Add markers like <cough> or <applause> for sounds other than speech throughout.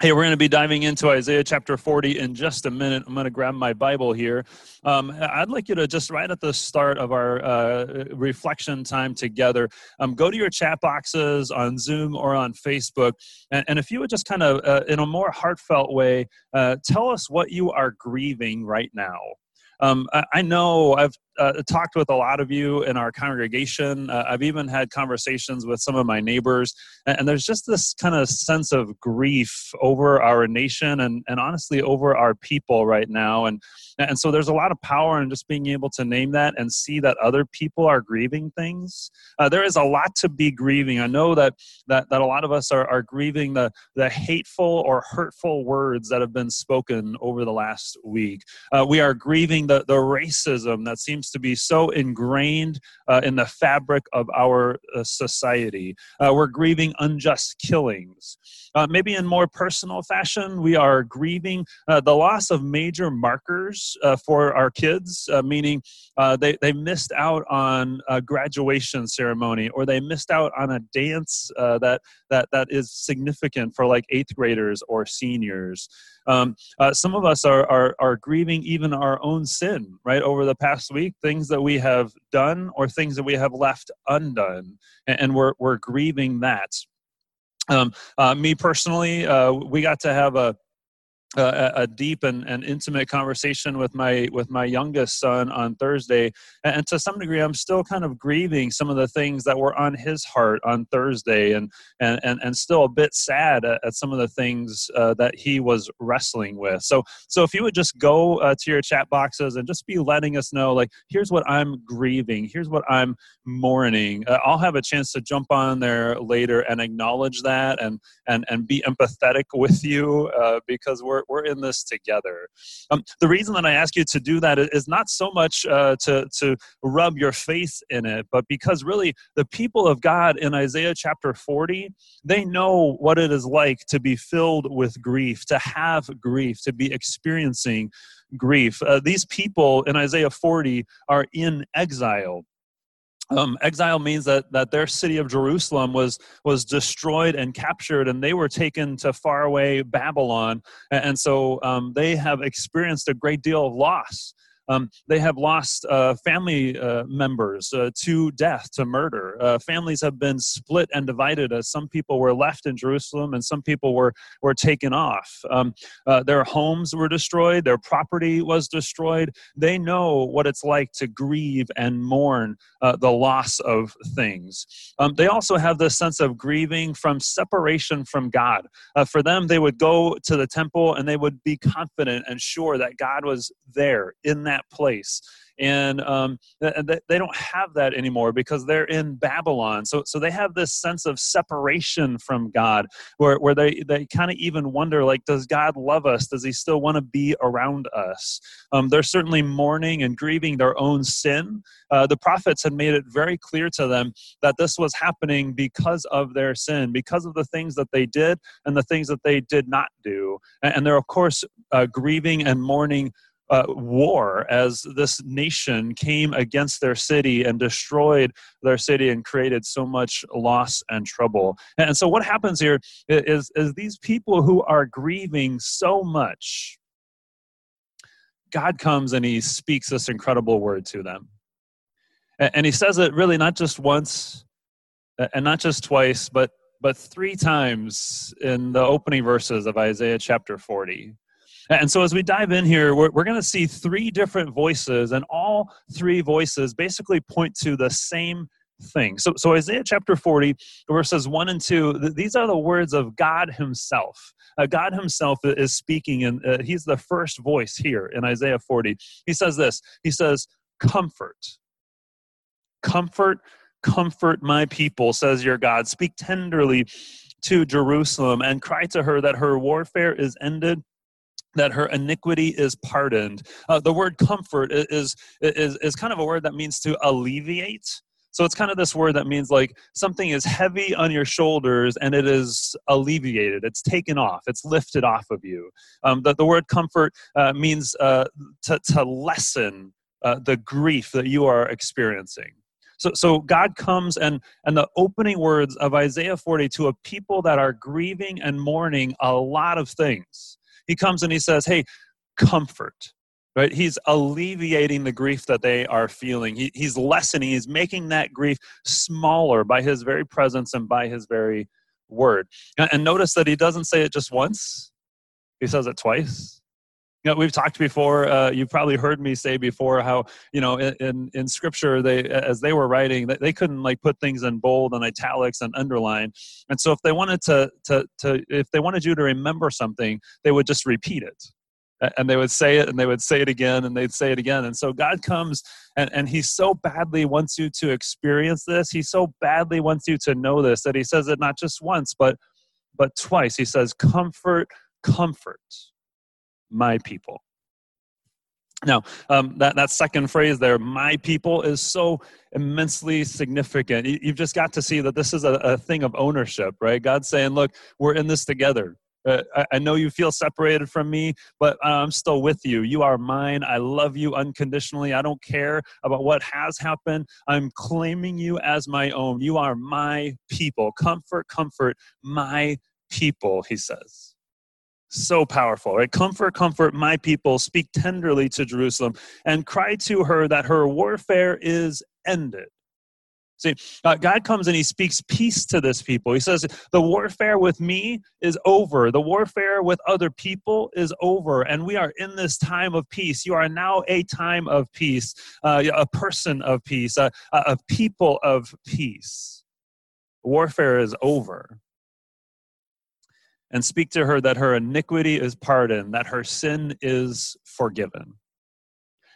Hey, we're going to be diving into Isaiah chapter 40 in just a minute. I'm going to grab my Bible here. Um, I'd like you to just right at the start of our uh, reflection time together, um, go to your chat boxes on Zoom or on Facebook. And, and if you would just kind of, uh, in a more heartfelt way, uh, tell us what you are grieving right now. Um, I, I, know I've uh, talked with a lot of you in our congregation. Uh, I've even had conversations with some of my neighbors, and, and, there's just this kind of sense of grief over our nation and, and honestly over our people right now. And and so there's a lot of power in just being able to name that and see that other people are grieving things. Uh, there is a lot to be grieving. I know that that that a lot of us are, are grieving the the hateful or hurtful words that have been spoken over the last week. Uh, we are grieving the the racism that seems to be so ingrained uh, in the fabric of our uh, society. Uh, we're grieving unjust killings. Uh, maybe in more personal fashion, we are grieving uh, the loss of major markers uh, for our kids, meaning they, they missed out on a graduation ceremony or they missed out on a dance that, that, that is significant for like eighth graders or seniors. Um, uh, some of us are, are, are grieving even our own sin, right? Over the past week, things that we have done or things that we have left undone, and, and we're, we're grieving that. Um, uh, me personally, uh, we got to have a a, a, deep and, and intimate conversation with my with my youngest son on Thursday, and, to some degree, I'm still kind of grieving some of the things that were on his heart on Thursday, and and and, and still a bit sad at, at some of the things uh, that he was wrestling with. So so if you would just go uh, to your chat boxes and just be letting us know, like here's what I'm grieving, here's what I'm mourning. Uh, I'll have a chance to jump on there later and acknowledge that and and and be empathetic with you uh, because we're we're in this together. Um, the reason that I ask you to do that is not so much uh, to, to rub your faith in it, but because really the people of God in Isaiah chapter 40, they know what it is like to be filled with grief, to have grief, to be experiencing grief. Uh, these people in Isaiah 40 are in exile um, exile means that that their city of Jerusalem was was destroyed and captured, and they were taken to faraway Babylon, and, and so um, they have experienced a great deal of loss. Um, they have lost uh, family uh, members uh, to death, to murder. Uh, families have been split and divided as some people were left in Jerusalem and some people were, were taken off. Um, uh, their homes were destroyed, their property was destroyed. They know what it's like to grieve and mourn uh, the loss of things. Um, they also have this sense of grieving from separation from God. for them, they would go to the temple and they would be confident and sure that God was there in that that place. And um, they don't have that anymore because they're in babylon. So, so they have this sense of separation from god where, where they, they kind of even wonder like does god love us? Does he still want to be around us? Um, they're certainly mourning and grieving their own sin. Uh, the prophets had made it very clear to them that this was happening because of their sin because of the things that they did and the things that they did not do. And, and they're of course uh, grieving and mourning uh, war as this nation came against their city and destroyed their city and created so much loss and trouble. And so, what happens here is, is these people who are grieving so much, God comes and He speaks this incredible word to them. And He says it really not just once and not just twice, but but three times in the opening verses of Isaiah chapter 40. And so, as we dive in here, we're, we're going to see three different voices, and all three voices basically point to the same thing. So, so Isaiah chapter 40, verses 1 and 2, these are the words of God Himself. Uh, God Himself is speaking, and uh, He's the first voice here in Isaiah 40. He says this He says, Comfort. Comfort, comfort my people, says your God. Speak tenderly to Jerusalem and cry to her that her warfare is ended that her iniquity is pardoned. Uh, the word comfort is, is, is kind of a word that means to alleviate. So it's kind of this word that means like something is heavy on your shoulders and it is alleviated. It's taken off. It's lifted off of you. Um, the, the word comfort uh, means uh, to, to lessen uh, the grief that you are experiencing. So, so God comes and, and the opening words of Isaiah 40 to a people that are grieving and mourning a lot of things. He comes and he says, Hey, comfort. Right? He's alleviating the grief that they are feeling. He, he's lessening, he's making that grief smaller by his very presence and by his very word. And, and notice that he doesn't say it just once, he says it twice you know, we've talked before. Uh, you've probably heard me say before how you know in in scripture they as they were writing they couldn't like put things in bold and italics and underline, and so if they wanted to to to if they wanted you to remember something, they would just repeat it. And they would say it and they would say it again and they'd say it again. And so god comes and, and he so badly wants you to experience this. He so badly wants you to know this that he says it not just once but but twice. He says comfort comfort my people. Now, um, that, that second phrase there, my people, is so immensely significant. You, have just got to see that this is a, a, thing of ownership, right? God's saying, look, we're in this together. Uh, I, I, know you feel separated from me, but I'm still with you. You are mine. I love you unconditionally. I don't care about what has happened. I'm claiming you as my own. You are my people. Comfort, comfort, my people, he says so powerful right? Comfort comfort my people speak tenderly to jerusalem and cry to her that her warfare is ended. See uh, god comes and he speaks peace to this people. He says the warfare with me is over. The warfare with other people is over and we are in this time of peace. You are now a time of peace uh, a person of peace a, a people of peace. Warfare is over and speak to her that her iniquity is pardoned, that her sin is forgiven.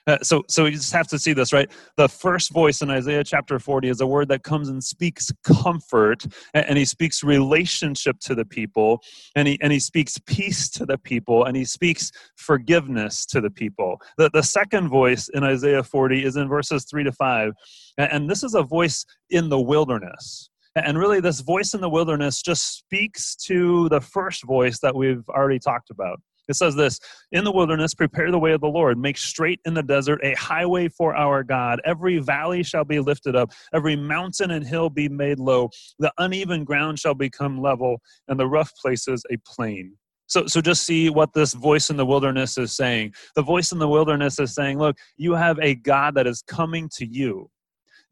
Uh, so, so you just have to see this, right? The first voice in Isaiah chapter 40 is a word that comes and speaks comfort, and, and he speaks relationship to the people, and he, and he speaks peace to the people, and he speaks forgiveness to the people. The, the second voice in Isaiah 40 is in verses 3 to 5, and, and this is a voice in the wilderness. And really, this voice in the wilderness just speaks to the first voice that we've already talked about. It says this In the wilderness, prepare the way of the Lord, make straight in the desert a highway for our God. Every valley shall be lifted up, every mountain and hill be made low. The uneven ground shall become level, and the rough places a plain. So, so just see what this voice in the wilderness is saying. The voice in the wilderness is saying, Look, you have a God that is coming to you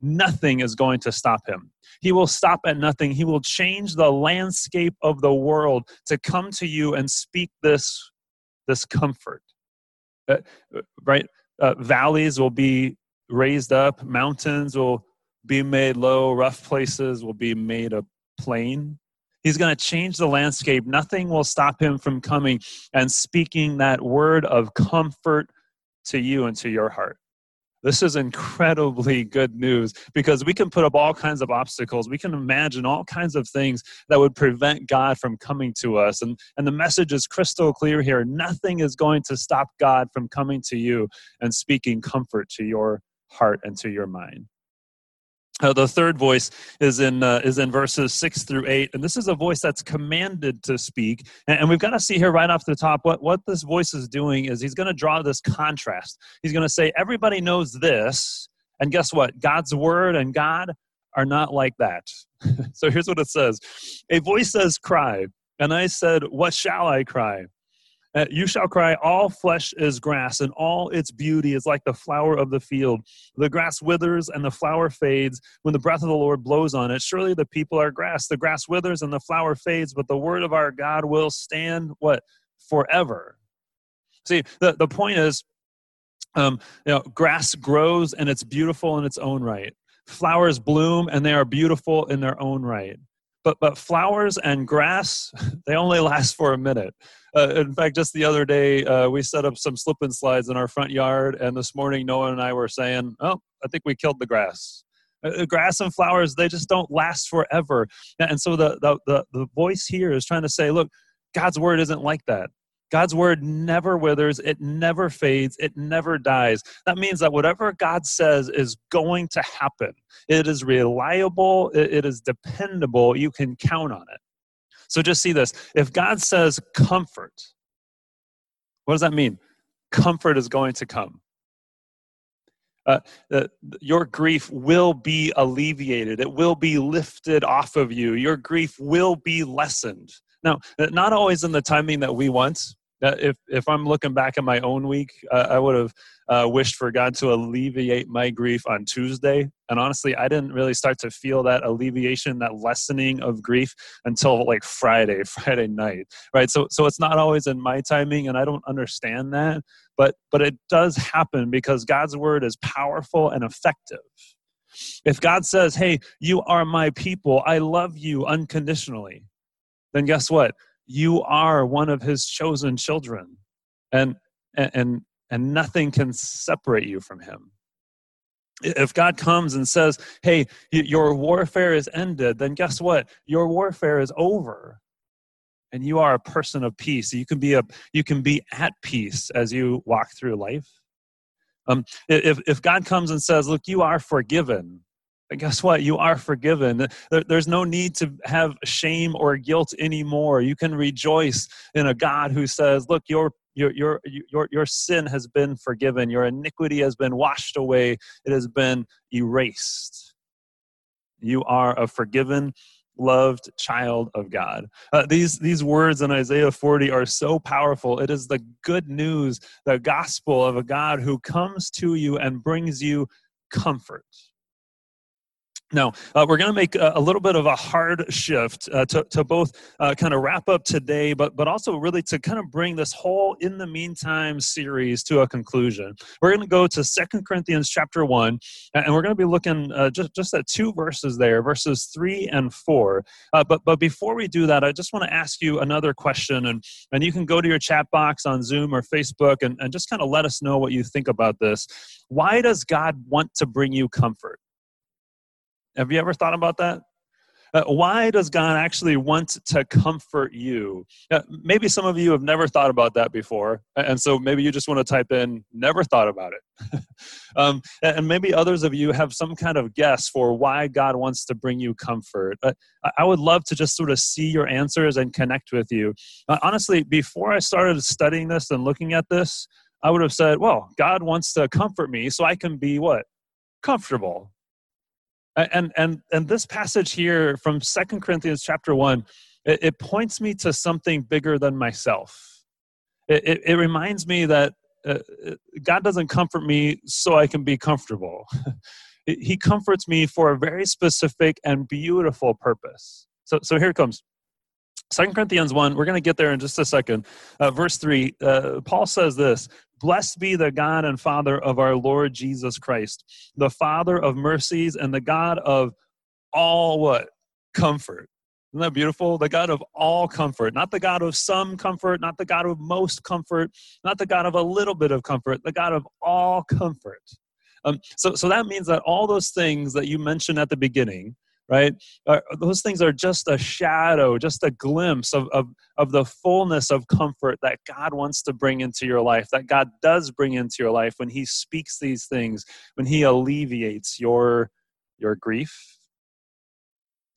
nothing is going to stop him. He will stop at nothing. He will change the landscape of the world to come to you and speak this, this comfort. Uh, right? Uh, valleys will be raised up, mountains will be made low, rough places will be made a plain. He's going to change the landscape. Nothing will stop him from coming and speaking that word of comfort to you and to your heart. This is incredibly good news because we can put up all kinds of obstacles. We can imagine all kinds of things that would prevent God from coming to us. And, and the message is crystal clear here. Nothing is going to stop God from coming to you and speaking comfort to your heart and to your mind. Uh, the third voice is in uh, is in verses six through eight, and this is a voice that's commanded to speak. And, and we've got to see here right off the top what what this voice is doing is he's going to draw this contrast. He's going to say everybody knows this, and guess what? God's word and God are not like that. <laughs> so here's what it says: A voice says, "Cry," and I said, "What shall I cry?" You shall cry, All flesh is grass, and all its beauty is like the flower of the field. The grass withers and the flower fades when the breath of the Lord blows on it. Surely the people are grass. The grass withers and the flower fades, but the word of our God will stand what? Forever. See, the, the point is, um, you know, grass grows and it's beautiful in its own right. Flowers bloom and they are beautiful in their own right but but flowers and grass <laughs> they only last for a minute uh, in fact just the other day uh, we set up some slip and slides in our front yard and this morning noah and i were saying oh i think we killed the grass uh, grass and flowers they just don't last forever and so the, the the the voice here is trying to say look god's word isn't like that God's word never withers, it never fades, it never dies. That means that whatever God says is going to happen. It is reliable, it is dependable, you can count on it. So just see this. If God says comfort, what does that mean? Comfort is going to come. Uh, uh, your grief will be alleviated. It will be lifted off of you. Your grief will be lessened. Now, not always in the timing that we want. Uh, if if I'm looking back at my own week, uh, I would have uh, wished for God to alleviate my grief on Tuesday. And honestly, I didn't really start to feel that alleviation, that lessening of grief until like Friday, <laughs> Friday night, right? So so it's not always in my timing, and I don't understand that, but but it does happen because God's word is powerful and effective. If God says, "Hey, you are my people. I love you unconditionally," then guess what? You are one of his chosen children and and and nothing can separate you from him. If god comes and says hey your warfare is ended then guess what? Your warfare is over. And you are a person of peace. You can be a you can be at peace as you walk through life. Um, if, if god comes and says look you are forgiven guess what? You are forgiven. There's no need to have shame or guilt anymore. You can rejoice in a God who says, Look, your, your, your, your, your sin has been forgiven, your iniquity has been washed away, it has been erased. You are a forgiven, loved child of God. Uh, these, these words in Isaiah 40 are so powerful. It is the good news, the gospel of a God who comes to you and brings you comfort. Now, uh, we're going to make a, a, little bit of a hard shift uh, to, to both uh, kind of wrap up today, but, but also really to kind of bring this whole In the Meantime series to a conclusion. We're going to go to Second Corinthians chapter 1, and we're going to be looking uh, just, just at two verses there, verses 3 and 4. Uh, but, but before we do that, I just want to ask you another question, and, and you can go to your chat box on Zoom or Facebook and, and just kind of let us know what you think about this. Why does God want to bring you comfort? Have you ever thought about that? Uh, why does God actually want to comfort you? Uh, maybe some of you have never thought about that before, and so maybe you just want to type in "never thought about it." <laughs> um, and maybe others of you have some kind of guess for why God wants to bring you comfort. Uh, I would love to just sort of see your answers and connect with you. Uh, honestly, before I started studying this and looking at this, I would have said, "Well, God wants to comfort me so I can be what comfortable." And and and this passage here from second corinthians chapter 1 it, it, points me to something bigger than myself. It, it, it reminds me that uh, uh god doesn't comfort me so i can be comfortable. <laughs> He comforts me for a very specific and beautiful purpose. So so here it comes Second Corinthians 1, we're going to get there in just a second. Uh, verse 3, uh, Paul says this Blessed be the God and Father of our Lord Jesus Christ, the Father of mercies and the God of all what? Comfort. Isn't that beautiful? The God of all comfort, not the God of some comfort, not the God of most comfort, not the God of a little bit of comfort, the God of all comfort. Um, so, so that means that all those things that you mentioned at the beginning, right? Uh, those things are just a shadow, just a glimpse of, of, of the fullness of comfort that God wants to bring into your life, that God does bring into your life when He speaks these things, when He alleviates your, your grief,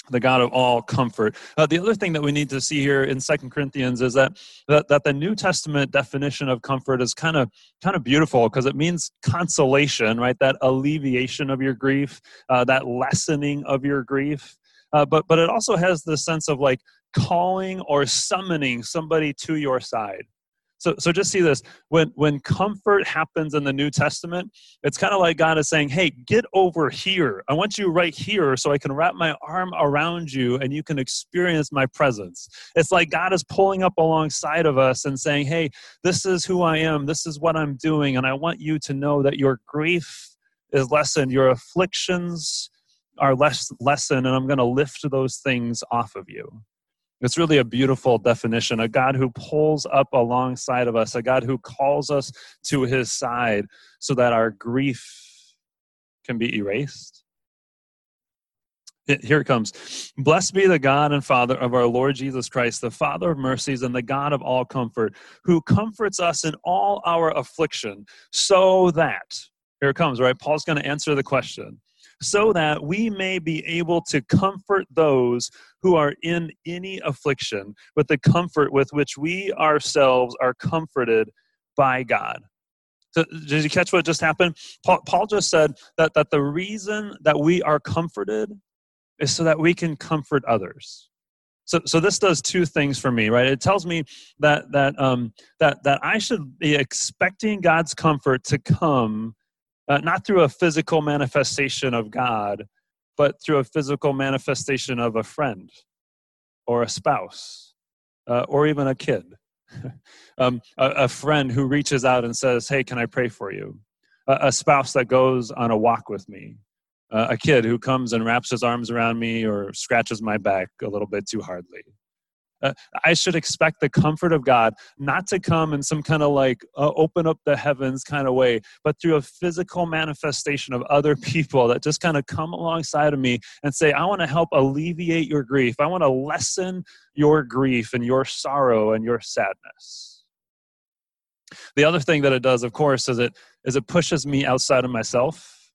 the God of all comfort. Uh, the other thing that we need to see here in Second Corinthians is that, that that the New Testament definition of comfort is kind of kind of beautiful because it means consolation, right? That alleviation of your grief, uh, that lessening of your grief. Uh, but but it also has the sense of like calling or summoning somebody to your side. So, so just see this. When, when comfort happens in the New Testament, it's kind of like God is saying, hey, get over here. I want you right here so I can wrap my arm around you and you can experience my presence. It's like God is pulling up alongside of us and saying, hey, this is who I am. This is what I'm doing. And I want you to know that your grief is lessened, your afflictions are less lessened, and I'm going to lift those things off of you. It's really a beautiful definition a God who pulls up alongside of us, a God who calls us to his side so that our grief can be erased. Here it comes. Blessed be the God and Father of our Lord Jesus Christ, the Father of mercies and the God of all comfort, who comforts us in all our affliction, so that, here it comes, right? Paul's going to answer the question so that we may be able to comfort those who are in any affliction with the comfort with which we ourselves are comforted by God. So, did you catch what just happened? Paul, Paul just said that, that the reason that we are comforted is so that we can comfort others. So, so this does two things for me, right? It tells me that that um, that that I should be expecting God's comfort to come, uh, not through a physical manifestation of God, but through a physical manifestation of a friend, or a spouse, uh, or even a kid <laughs> um, a, a, friend who reaches out and says, Hey, can I pray for you? A, a spouse that goes on a walk with me. Uh, a kid who comes and wraps his arms around me or scratches my back a little bit too hardly. Uh, I should expect the comfort of God not to come in some kind of like uh, open up the heavens kind of way, but through a physical manifestation of other <laughs> people that just kind of come alongside of me and say, I want to help alleviate your grief. I want to lessen your grief and your sorrow and your sadness. The other thing that it does, of course, is it is it pushes me outside of myself.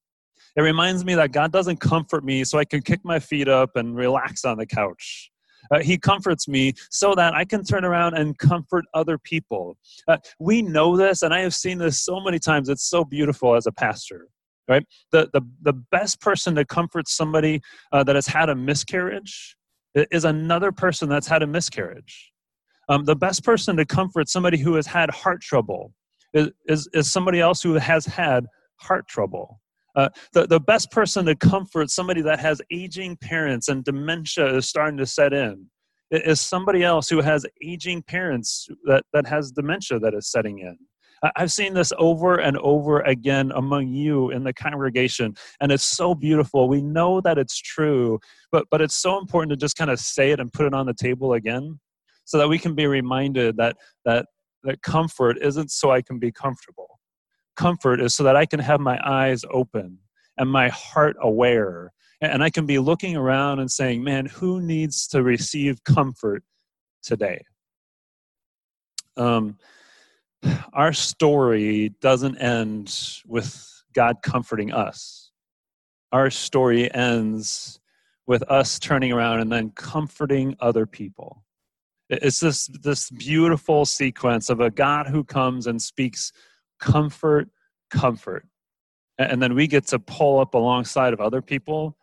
It reminds me that God doesn't comfort me so I can kick my feet up and relax on the couch. Uh, he comforts me so that I can turn around and comfort other people. Uh, we know this, and I have seen this so many times. It's so beautiful as a pastor, right? The, the, the best person to comfort somebody uh, that has had a miscarriage is another person that's had a miscarriage. Um, the best person to comfort somebody who has had heart trouble is, is, is somebody else who has had heart trouble. Uh, the, the best person to comfort somebody that has aging parents and dementia is starting to set in is somebody else who has aging parents that, that has dementia that is setting in. I've seen this over and over again among you in the congregation, and it's so beautiful. We know that it's true, but, but it's so important to just kind of say it and put it on the table again so that we can be reminded that, that, that comfort isn't so I can be comfortable comfort is so that I can have my eyes open and my heart aware. And I can be looking around and saying, man, who needs to receive comfort today? Um, our story doesn't end with God comforting us. Our story ends with us turning around and then comforting other people. It's this, this beautiful sequence of a God who comes and speaks comfort, comfort. And then we get to pull up alongside of other people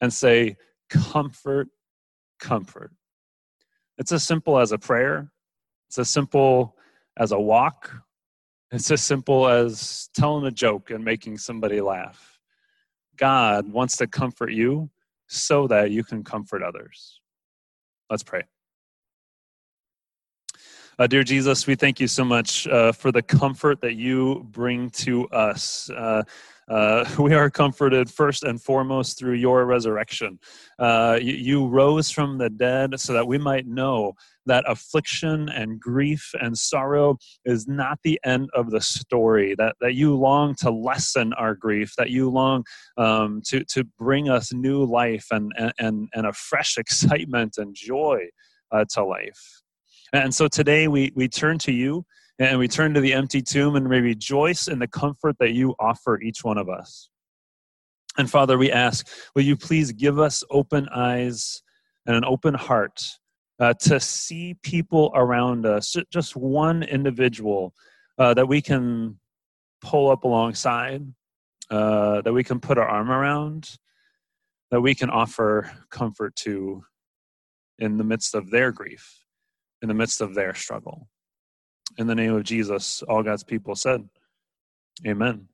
and say, comfort, comfort. It's as simple as a prayer, it's as simple as a walk, it's as simple as telling a joke and making somebody laugh. God wants to comfort you so that you can comfort others. Let's pray. Uh, dear Jesus, we thank you so much uh, for the comfort that you bring to us. Uh, uh <laughs> we are comforted first and foremost through your resurrection. Uh, you, you rose from the dead so that we might know that affliction and grief and sorrow is not the end of the story, that, that you long to lessen our grief, that you long um, to, to bring us new life and, and, and a fresh <laughs> excitement and joy uh, to life. And so today we, we turn to you and we turn to the empty tomb and we rejoice in the comfort that you offer each one of us. And Father, we ask, will you please give us open eyes and an open heart uh, to see people around us, just one individual uh, that we can pull up alongside, uh, that we can put our arm around, that we can offer comfort to in the midst of their grief in the midst of their struggle. In the name of Jesus, all God's people said, Amen.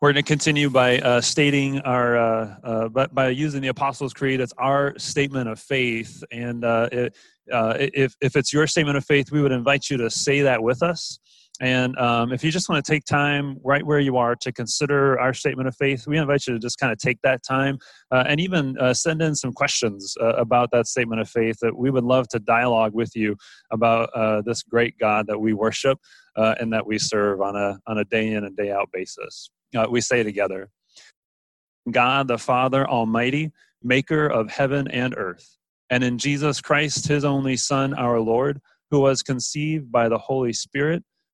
We're going to continue by uh, stating our, uh, uh, by, by using the Apostles' Creed. It's our statement of faith. And uh, it, uh, if, if it's your statement of faith, we would invite you to say that with us. And um, if you just want to take time right where you are to consider our statement of faith, we invite you to just kind of take that time uh, and even uh, send in some questions uh, about that statement of faith that we would love to dialogue with you about uh, this great God that we worship uh, and that we serve on a, on a day in and day out basis. Uh, we say together God the Father Almighty, maker of heaven and earth, and in Jesus Christ, his only Son, our Lord, who was conceived by the Holy Spirit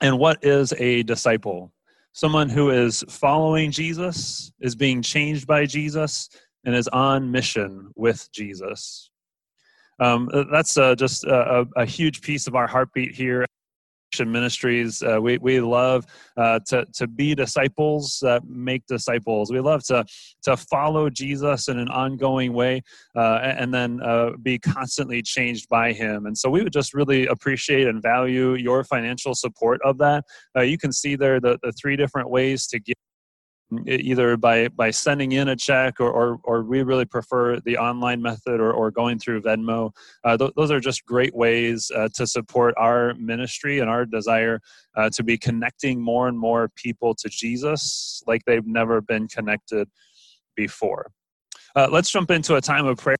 And what is a disciple? Someone who is following Jesus, is being changed by Jesus, and is on mission with Jesus. Um, that's uh, just a, a, huge piece of our heartbeat here ministries. Uh, we, we love uh, to, to be disciples that make disciples. We love to to follow jesus in an ongoing way uh, and then uh, be constantly changed by him. And so we would just really appreciate and value your financial support of that. Uh, you can see there the, the three different ways to give either by by sending in a check or or, or we really prefer the online method or, or going through venmo. Uh, th- those are just great ways uh, to support our ministry and our desire uh, to be connecting more and more people to jesus like they've never been connected before. Uh, let's jump into a time of prayer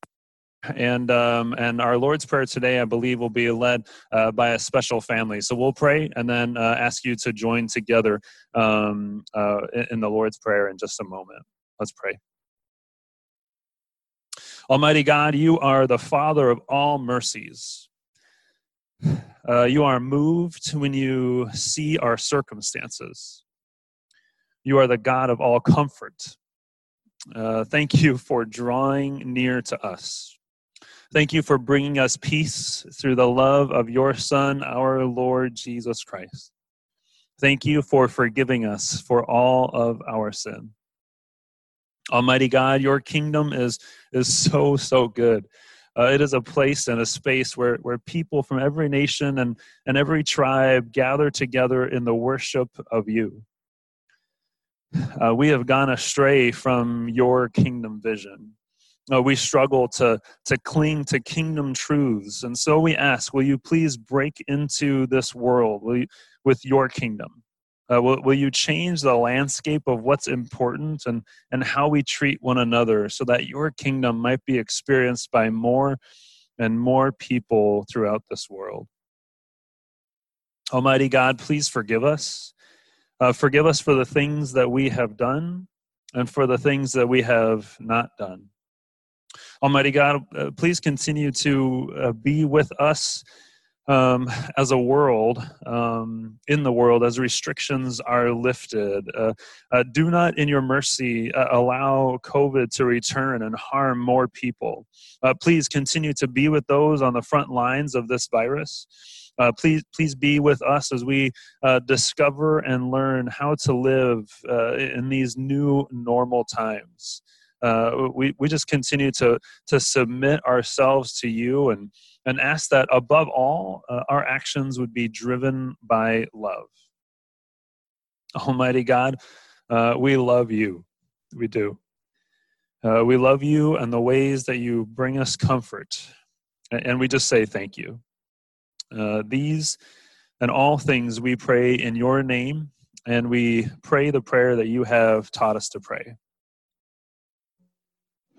and um, and our Lord's prayer today, I believe, will be led uh, by a special family. So we'll pray and then uh, ask you to join together um, uh, in the Lord's prayer in just a moment. Let's pray. Almighty God, you are the Father of all mercies. Uh, you are moved when you see our circumstances. You are the God of all comfort. Uh, thank you for drawing near to us. Thank you for bringing us peace through the love of your Son, our Lord Jesus Christ. Thank you for forgiving us for all of our sin. Almighty God, your kingdom is, is so, so good. Uh, it is a place and a space where, where people from every nation and, and every tribe gather together in the worship of you. Uh, we have gone astray from your kingdom vision. Uh, we struggle to, to cling to kingdom truths. And so we ask, will you please break into this world you, with your kingdom? Uh, will, will you change the landscape of what's important and, and how we treat one another so that your kingdom might be experienced by more and more people throughout this world? Almighty God, please forgive us. Uh, forgive us for the things that we have done and for the things that we have not done. Almighty God, uh, please continue to uh, be with us um, as a world, um, in the world, as restrictions are lifted. Uh, uh do not, in your mercy, uh, allow COVID to return and harm more people. Uh, please continue to be with those on the front lines of this virus. Uh, please, please be with us as we uh, discover and learn how to live uh, in these new normal times uh, we, we just continue to, to submit ourselves to you and, and ask that above all, uh, our actions would be driven by love. Almighty God, uh, we love you. We do. Uh, we love you and the ways that you bring us comfort. And we just say thank you. Uh, these and all things we pray in your name, and we pray the prayer that you have taught us to pray.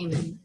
Amen.